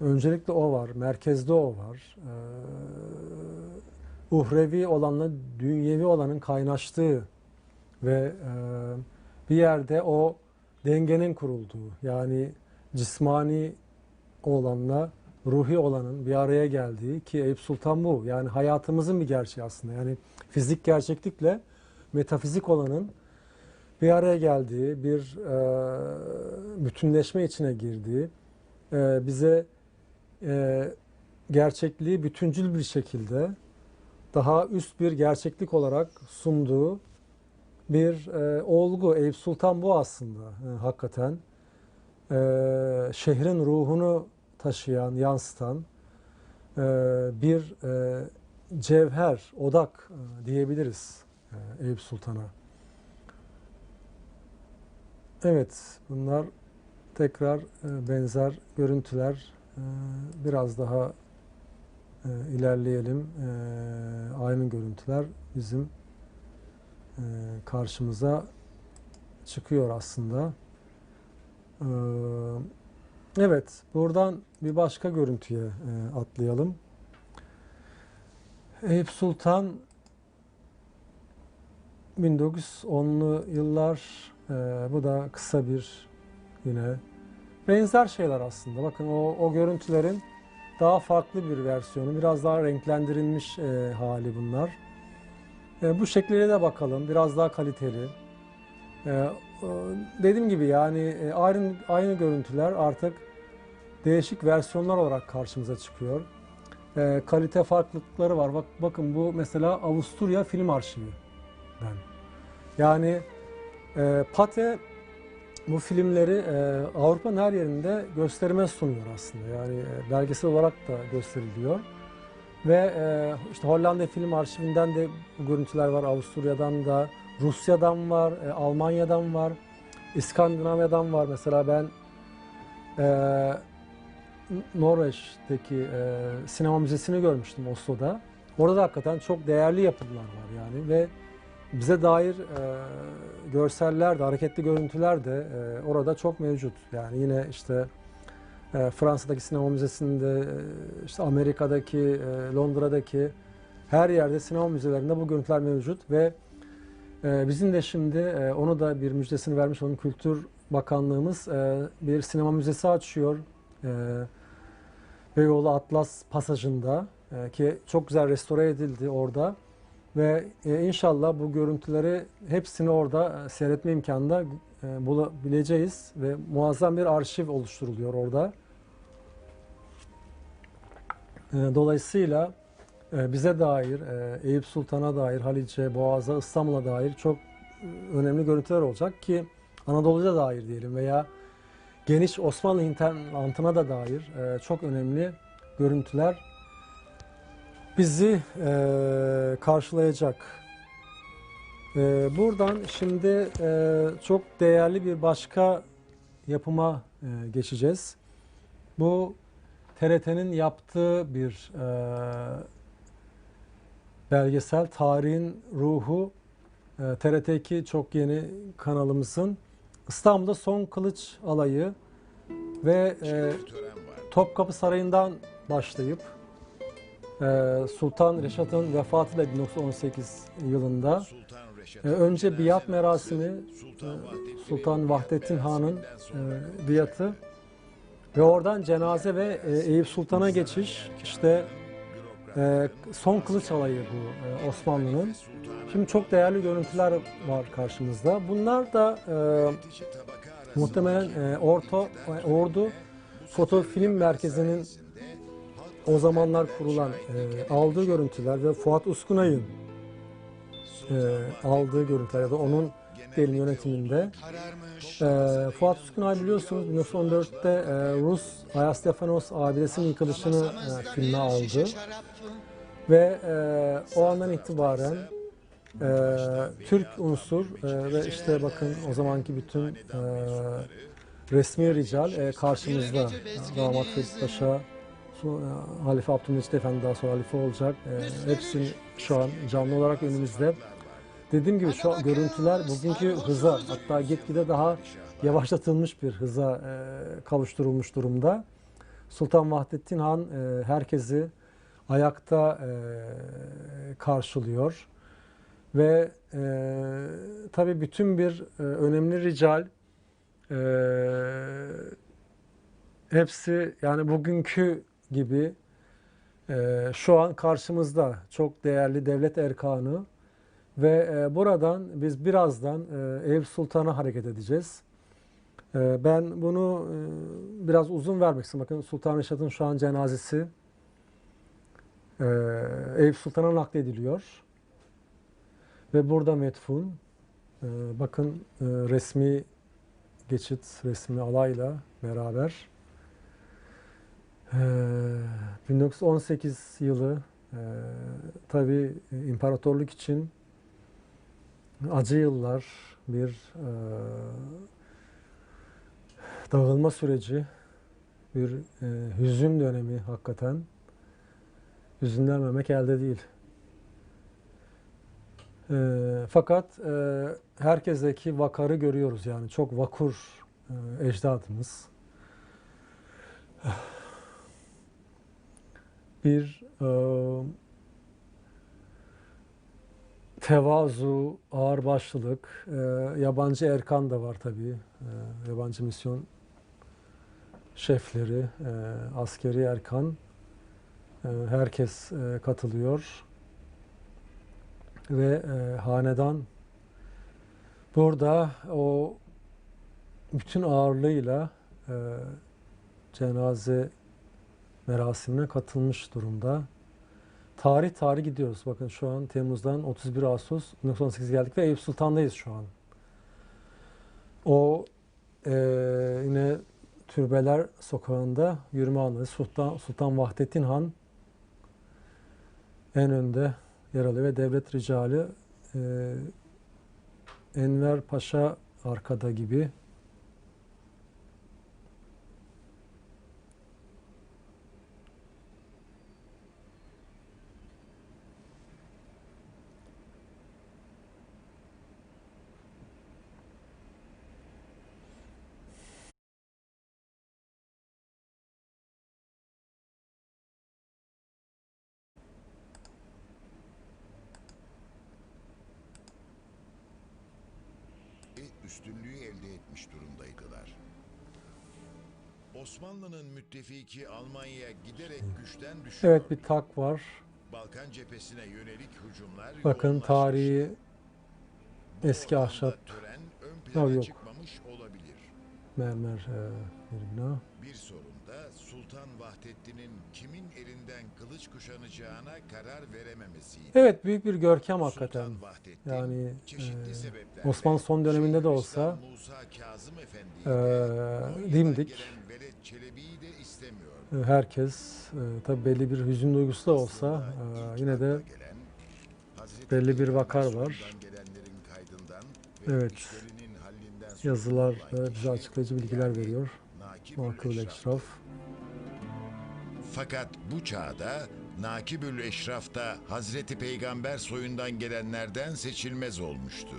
Speaker 1: Öncelikle o var, merkezde o var. E, uhrevi olanla dünyevi olanın kaynaştığı ve e, bir yerde o dengenin kurulduğu yani cismani olanla ruhi olanın bir araya geldiği ki Eyüp Sultan bu. Yani hayatımızın bir gerçeği aslında. Yani fizik gerçeklikle metafizik olanın bir araya geldiği, bir e, bütünleşme içine girdiği, e, bize e, gerçekliği bütüncül bir şekilde daha üst bir gerçeklik olarak sunduğu bir e, olgu. Eyüp Sultan bu aslında e, hakikaten. E, şehrin ruhunu taşıyan, yansıtan e, bir e, cevher, odak e, diyebiliriz e, Eyüp Sultan'a. Evet, bunlar tekrar e, benzer görüntüler. E, biraz daha e, ilerleyelim. E, aynı görüntüler bizim e, karşımıza çıkıyor aslında. E, evet, buradan bir başka görüntüye e, atlayalım. Eyüp Sultan 1910'lu yıllar bu da kısa bir yine benzer şeyler aslında. Bakın o, o görüntülerin daha farklı bir versiyonu, biraz daha renklendirilmiş e, hali bunlar. E, bu şekillere de bakalım, biraz daha kaliteli. E, dediğim gibi yani e, aynı aynı görüntüler artık değişik versiyonlar olarak karşımıza çıkıyor. E, kalite farklılıkları var. Bak bakın bu mesela Avusturya Film Arşivi. Ben. Yani e, Pate bu filmleri e, Avrupa'nın her yerinde gösterime sunuyor aslında. Yani e, belgesel olarak da gösteriliyor. Ve e, işte Hollanda Film Arşivinden de görüntüler var. Avusturya'dan da, Rusya'dan var, e, Almanya'dan var, İskandinavya'dan var. Mesela ben e, Norveç'teki e, sinema müzesini görmüştüm Oslo'da. Orada da hakikaten çok değerli yapıtlar var yani ve bize dair e, görseller de, hareketli görüntüler de e, orada çok mevcut. Yani yine işte e, Fransa'daki sinema müzesinde, e, işte Amerika'daki, e, Londra'daki her yerde sinema müzelerinde bu görüntüler mevcut ve e, bizim de şimdi e, onu da bir müjdesini vermiş onun Kültür Bakanlığımız e, bir sinema müzesi açıyor. E, Beyoğlu Atlas Pasajı'nda e, ki çok güzel restore edildi orada. Ve e, inşallah bu görüntüleri hepsini orada e, seyretme imkanı da e, bulabileceğiz ve muazzam bir arşiv oluşturuluyor orada. E, dolayısıyla bize dair, Eyüp Sultan'a dair, Haliç'e, Boğaz'a, İstanbul'a dair çok önemli görüntüler olacak ki Anadolu'ya dair diyelim veya geniş Osmanlı internetine da dair çok önemli görüntüler bizi e, karşılayacak. E, buradan şimdi e, çok değerli bir başka yapıma e, geçeceğiz. Bu TRT'nin yaptığı bir e, belgesel Tarihin Ruhu e, TRT2 çok yeni kanalımızın İstanbul'da son kılıç alayı ve e, Topkapı Sarayı'ndan başlayıp Sultan Reşat'ın vefatıyla 1918 yılında e, önce biat merasimi e, Sultan Vahdettin Han'ın e, biatı ve oradan cenaze ve e, Eyüp Sultan'a geçiş işte e, son kılıç alayı bu e, Osmanlı'nın. Şimdi çok değerli görüntüler var karşımızda. Bunlar da e, muhtemelen e, Orta e, Ordu Foto Film Merkezi'nin o zamanlar kurulan e, aldığı görüntüler ve Fuat Uskunay'ın e, aldığı görüntüler ya da onun diyelim yönetiminde. E, Fuat Uskunay biliyorsunuz 1914'te e, Rus Ayastefanos abidesinin yıkılışını e, filme aldı. Ve e, o andan itibaren e, Türk unsur e, ve işte bakın o zamanki bütün e, resmi rical e, karşımızda. Damat Ferit Paşa, e, Halife Abdülmecit Efendi daha sonra halife olacak. E, hepsi şu an canlı olarak önümüzde. Dediğim gibi şu görüntüler bugünkü hıza hatta gitgide daha yavaşlatılmış bir hıza e, kavuşturulmuş durumda. Sultan Vahdettin Han e, herkesi ayakta e, karşılıyor ve e, tabii bütün bir e, önemli rical e, hepsi yani bugünkü gibi e, şu an karşımızda çok değerli devlet erkanı ve e, buradan biz birazdan e, Eyüp Sultan'a hareket edeceğiz. E, ben bunu e, biraz uzun vermek istiyorum. Bakın Sultan Reşat'ın şu an cenazesi e, Eyüp Sultan'a naklediliyor. Ve burada metfun. E, bakın e, resmi geçit, resmi alayla beraber. E, 1918 yılı e, tabi imparatorluk için acı yıllar, bir e, dağılma süreci, bir e, hüzün dönemi hakikaten. Hüzünlenmemek elde değil. E, fakat e, herkesteki vakarı görüyoruz yani çok vakur e, ecdadımız. Bir e, tevazu, ağırbaşlılık, e, yabancı erkan da var tabii. E, yabancı misyon şefleri, e, askeri erkan. E, herkes e, katılıyor. Ve e, hanedan burada o bütün ağırlığıyla e, cenaze merasimine katılmış durumda. Tarih tarih gidiyoruz. Bakın şu an Temmuz'dan 31 Ağustos 1918 geldik ve Eyüp Sultan'dayız şu an. O e, yine Türbeler Sokağı'nda yürüme anları Sultan, Sultan Vahdettin Han en önde yer alıyor ve devlet ricali e, Enver Paşa arkada gibi.
Speaker 9: üstünlüğü elde etmiş durumdaydılar. Osmanlı'nın müttefiki Almanya giderek güçten düşüyor.
Speaker 1: Evet bir tak var.
Speaker 9: Balkan cephesine yönelik hücumlar
Speaker 1: Bakın tarihi eski ahşap
Speaker 9: tören ön plana
Speaker 1: yok.
Speaker 9: çıkmamış olabilir.
Speaker 1: mermer e, bir bina.
Speaker 9: Bir sorun da Sultan Vahdettin'in kimin elinden kılıç kuşanacağına karar verememesiydi.
Speaker 1: Evet büyük bir görkem hakikaten.
Speaker 9: Vahdettin,
Speaker 1: Yani
Speaker 9: çeşitli
Speaker 1: e, Osmanlı son döneminde de olsa
Speaker 9: Şeyhülislam Musa Kazım Efendi'yi
Speaker 1: e,
Speaker 9: Konya'dan
Speaker 1: dimdik.
Speaker 9: gelen Veled Çelebi'yi de istemiyor.
Speaker 1: Herkes e, tabi belli bir hüzün duygusu da olsa e, yine de belli bir vakar var. Evet. yazılar bize açıklayıcı bilgiler veriyor. Makul Eşraf.
Speaker 9: Fakat bu çağda Nakibül Eşraf da Hazreti Peygamber soyundan gelenlerden seçilmez olmuştu.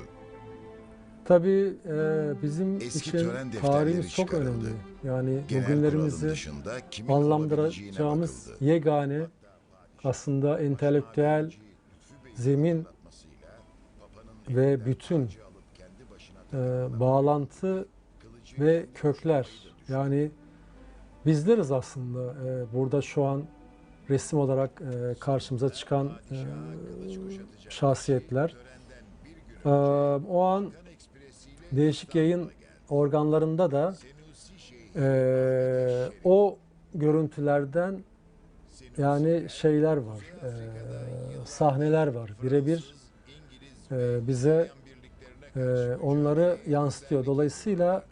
Speaker 1: Tabii e, bizim
Speaker 9: Eski
Speaker 1: için
Speaker 9: tören defterleri
Speaker 1: tarihimiz çok
Speaker 9: çıkarıldı.
Speaker 1: önemli. Yani
Speaker 9: Genel kuralın
Speaker 1: bugünlerimizi
Speaker 9: dışında kimin olabileceğine
Speaker 1: anlamlandıracağımız yegane aslında entelektüel zemin ve bütün e, bağlantı ve kökler. Yani bizleriz aslında e, burada şu an resim olarak e, karşımıza çıkan e, şahsiyetler. E, o an değişik yayın organlarında da e, o görüntülerden yani şeyler var, e, sahneler var. Birebir e, bize e, onları yansıtıyor. Dolayısıyla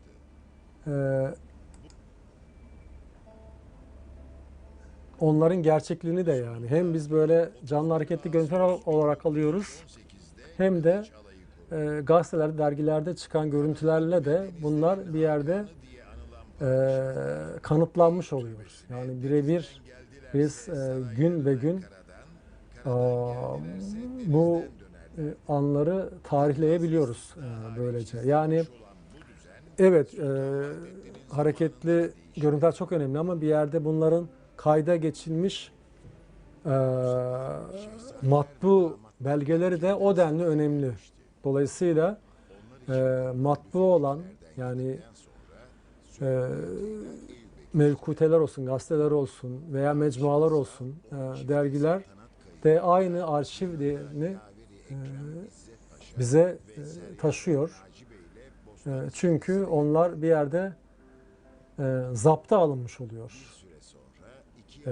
Speaker 1: e, onların gerçekliğini de yani hem biz böyle canlı hareketli görüntüler olarak alıyoruz hem de e, gazetelerde, dergilerde çıkan görüntülerle de bunlar bir yerde e, kanıtlanmış oluyor. Yani birebir biz e, gün ve gün e, bu e, anları tarihleyebiliyoruz e, böylece. Yani evet e, hareketli görüntüler çok önemli ama bir yerde bunların kayda geçilmiş e, matbu belgeleri de o denli önemli. Dolayısıyla e, matbu olan yani e, mevkuteler olsun, gazeteler olsun veya mecmualar olsun, e, dergiler de aynı arşiv değerini e, bize e, taşıyor. E, çünkü onlar bir yerde e, zapta alınmış oluyor. E,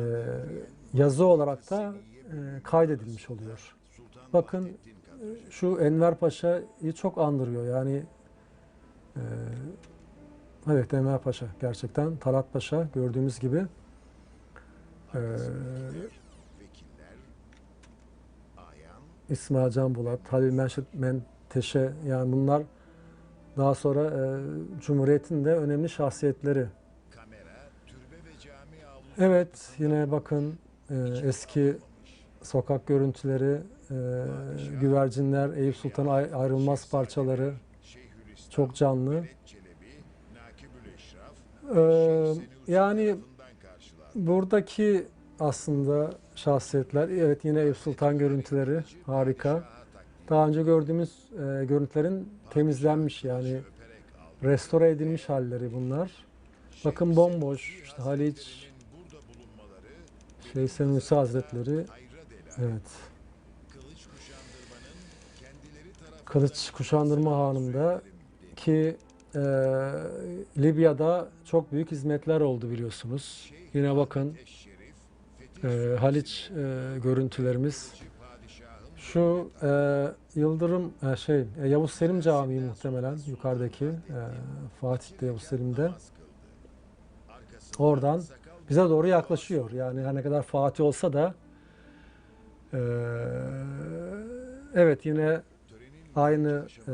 Speaker 1: yazı olarak da e, kaydedilmiş oluyor. Bakın şu Enver Paşa'yı çok andırıyor. Yani e, evet Enver Paşa gerçekten Talat Paşa gördüğümüz gibi e, İsmail Can Bulat, Halil Menşet Menteşe yani bunlar daha sonra e, Cumhuriyet'in de önemli şahsiyetleri. Evet yine bakın e, eski sokak görüntüleri, güvercinler, Eyüp Sultan ay- ayrılmaz parçaları çok canlı. Ee, yani buradaki aslında şahsiyetler, evet yine Eyüp Sultan görüntüleri harika. Daha önce gördüğümüz e, görüntülerin temizlenmiş yani restore edilmiş halleri bunlar. Bakın bomboş, işte Haliç, şey Senusi Hazretleri, evet. Kılıç kuşandırma hanında ki e, Libya'da çok büyük hizmetler oldu biliyorsunuz. Yine bakın e, Haliç e, görüntülerimiz. Şu e, Yıldırım e, şey e, Yavuz Selim Camii muhtemelen yukarıdaki e, Fatih'te Yavuz Selim'de. Oradan bize doğru yaklaşıyor. Yani her ne kadar Fatih olsa da e, evet yine aynı e,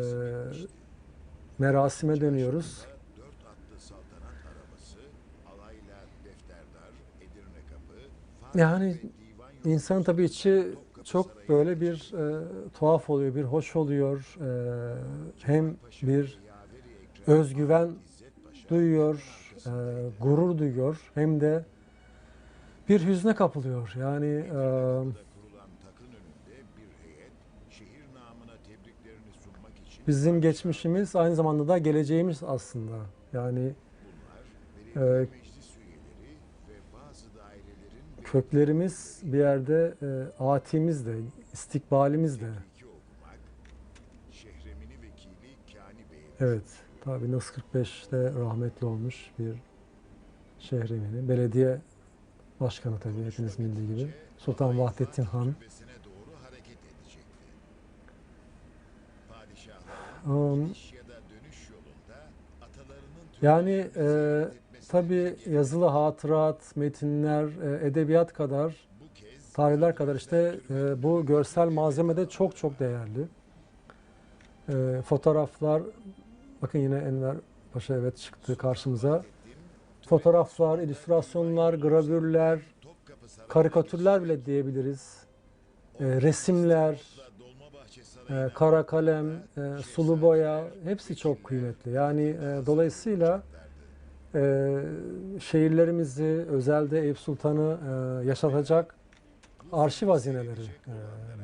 Speaker 1: merasime dönüyoruz. Yani insan tabii içi çok böyle bir e, tuhaf oluyor, bir hoş oluyor. E, hem bir özgüven duyuyor, e, gurur duyuyor hem de bir hüzne kapılıyor. Yani e, bizim geçmişimiz aynı zamanda da geleceğimiz aslında. Yani e, köklerimiz bir yerde e, atimiz de, istikbalimiz de. Evet, tabii Nas 45'te rahmetli olmuş bir şehremini. Belediye başkanı tabii hepiniz bildiği gibi. Sultan Vahdettin Han. Um, yani e, tabii yazılı hatırat, metinler, e, edebiyat kadar, tarihler kadar işte e, bu görsel malzeme de çok çok değerli. E, fotoğraflar bakın yine Enver Paşa evet çıktı karşımıza. Fotoğraflar, illüstrasyonlar, gravürler, karikatürler bile diyebiliriz. E, resimler, e, kara kalem, e, sulu boya hepsi çok kıymetli. Yani e, dolayısıyla e, şehirlerimizi, özelde Eyüp Sultan'ı e, yaşatacak arşiv hazineleri e,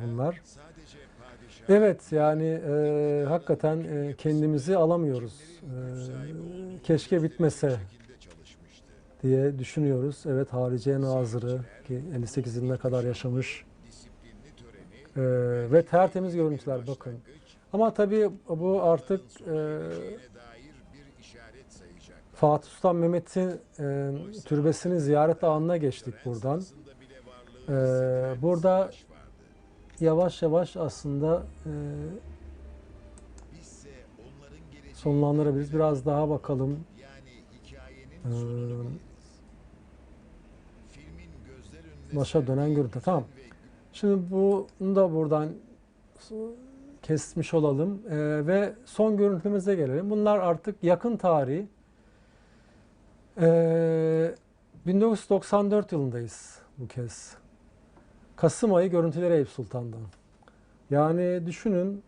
Speaker 1: bunlar. Evet yani e, hakikaten e, kendimizi alamıyoruz. E, keşke bitmese diye düşünüyoruz. Evet Hariciye Nazırı ki 58 yılına kadar yaşamış
Speaker 9: töreni
Speaker 1: e, ve tertemiz görüntüler bakın. Ama tabii bu artık e. Fatih Sultan Mehmet'in e, türbesini ziyaret anına geçtik buradan. E, burada yavaş yavaş aslında e, sonlandırabiliriz. Biraz daha bakalım. Ee,
Speaker 9: önüne
Speaker 1: Başa dönen görüntü. Tamam. Şimdi bunu da buradan kesmiş olalım Ee, ve son görüntümüze gelelim. Bunlar artık yakın tarih. Ee, 1994 yılındayız bu kez. Kasım ayı görüntüleri Eyüp Sultan'dan. Yani düşünün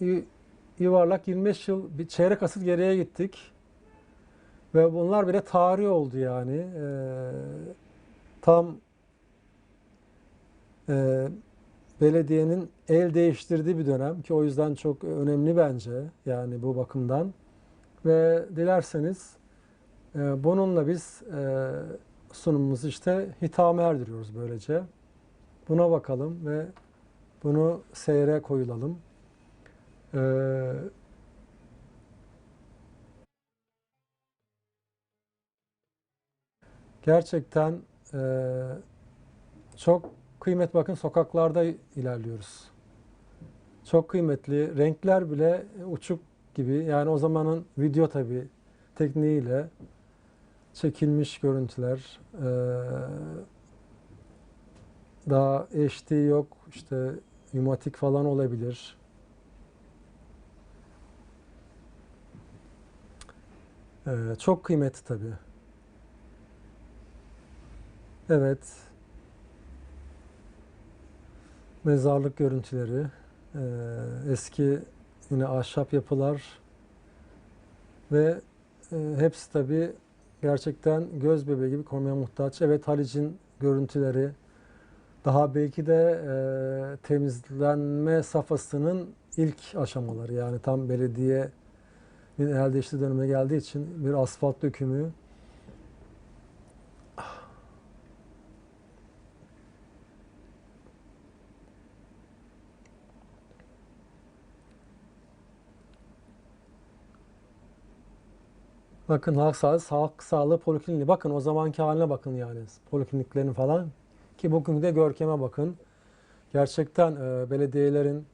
Speaker 1: y- yuvarlak 25 yıl bir çeyrek asır geriye gittik. Ve bunlar bile tarih oldu yani. Ee, tam e, belediyenin el değiştirdiği bir dönem ki o yüzden çok önemli bence yani bu bakımdan. Ve dilerseniz e, bununla biz e, sunumumuzu işte hitame erdiriyoruz böylece. Buna bakalım ve bunu seyre koyulalım. Ee, gerçekten e, çok kıymet bakın sokaklarda ilerliyoruz. Çok kıymetli. Renkler bile uçuk gibi. Yani o zamanın video tabi tekniğiyle çekilmiş görüntüler. Ee, daha HD yok. işte yumatik falan olabilir. Ee, çok kıymetli tabi. Evet. Mezarlık görüntüleri. Ee, eski yine ahşap yapılar ve e, hepsi tabi gerçekten göz bebeği gibi korumaya muhtaç. Evet Halic'in görüntüleri daha belki de e, temizlenme safhasının ilk aşamaları yani tam belediye el değişti döneme geldiği için bir asfalt dökümü Bakın halk sağlığı, halk sağlığı polikliniği. Bakın o zamanki haline bakın yani. Polikliniklerin falan. Ki bugün de görkeme bakın. Gerçekten e, belediyelerin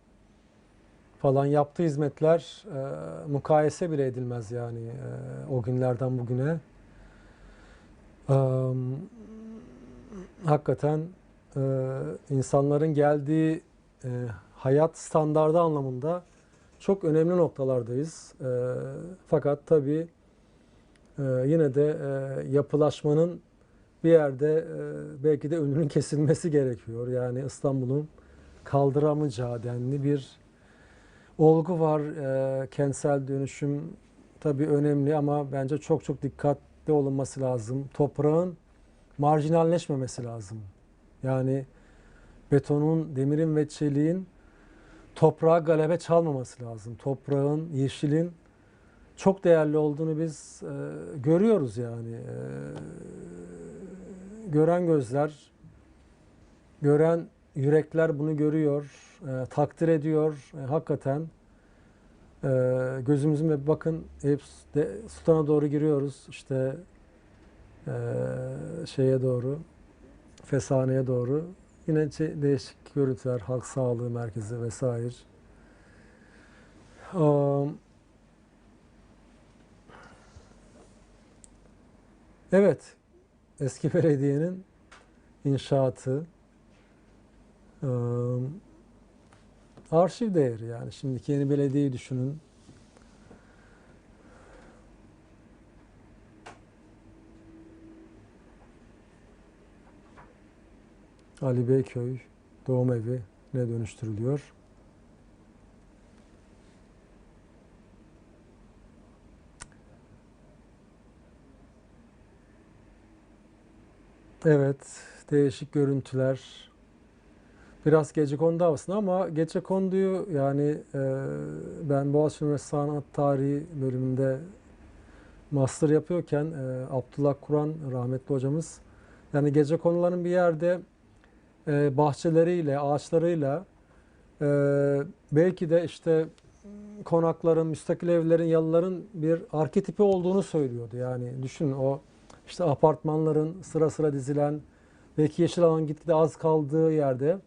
Speaker 1: falan yaptığı hizmetler e, mukayese bile edilmez yani e, o günlerden bugüne. E, hakikaten e, insanların geldiği e, hayat standardı anlamında çok önemli noktalardayız. E, fakat tabii ee, yine de e, yapılaşmanın bir yerde e, belki de önünün kesilmesi gerekiyor. Yani İstanbul'un kaldıramayacağı denli bir olgu var. E, kentsel dönüşüm tabii önemli ama bence çok çok dikkatli olunması lazım. Toprağın marjinalleşmemesi lazım. Yani betonun, demirin ve çeliğin toprağa galebe çalmaması lazım. Toprağın, yeşilin çok değerli olduğunu biz e, görüyoruz yani. E, gören gözler, gören yürekler bunu görüyor, e, takdir ediyor. E, hakikaten e, gözümüzün ve bakın Eyüp Sultan'a doğru giriyoruz. İşte e, şeye doğru, Fesane'ye doğru. Yine değişik görüntüler, halk sağlığı merkezi vesaire. Um, Evet, eski belediyenin inşaatı, ıı, arşiv değeri yani. Şimdiki yeni belediyeyi düşünün. Ali Beyköy doğum evi ne dönüştürülüyor? Evet, değişik görüntüler. Biraz gece kondu aslında ama gece konduyu yani e, ben Boğaziçi Üniversitesi Sanat Tarihi bölümünde master yapıyorken e, Abdullah Kur'an rahmetli hocamız yani gece konuların bir yerde e, bahçeleriyle, ağaçlarıyla e, belki de işte konakların, müstakil evlerin, yalıların bir arketipi olduğunu söylüyordu. Yani düşünün o işte apartmanların sıra sıra dizilen belki yeşil alan gitgide az kaldığı yerde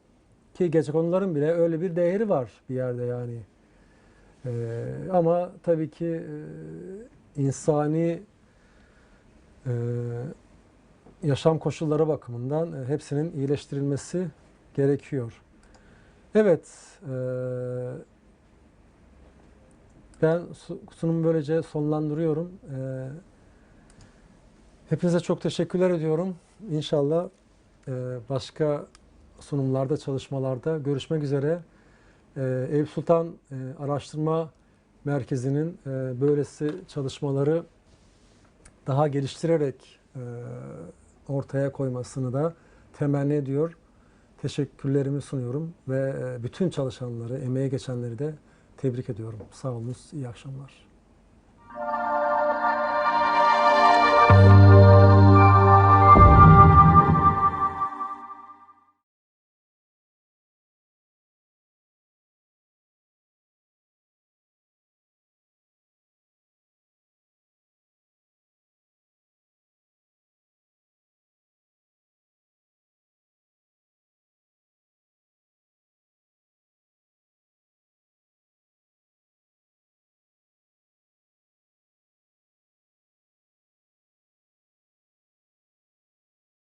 Speaker 1: ki gece konuların bile öyle bir değeri var bir yerde yani. E, ama tabii ki e, insani e, yaşam koşulları bakımından e, hepsinin iyileştirilmesi gerekiyor. Evet, e, ben su- sunumu böylece sonlandırıyorum. E, hepinize çok teşekkürler ediyorum. İnşallah e, başka sunumlarda, çalışmalarda görüşmek üzere. E, Eyüp Sultan e, Araştırma Merkezi'nin böylesi çalışmaları daha geliştirerek ortaya koymasını da temenni ediyor. Teşekkürlerimi sunuyorum ve bütün çalışanları, emeğe geçenleri de tebrik ediyorum. Sağ iyi akşamlar.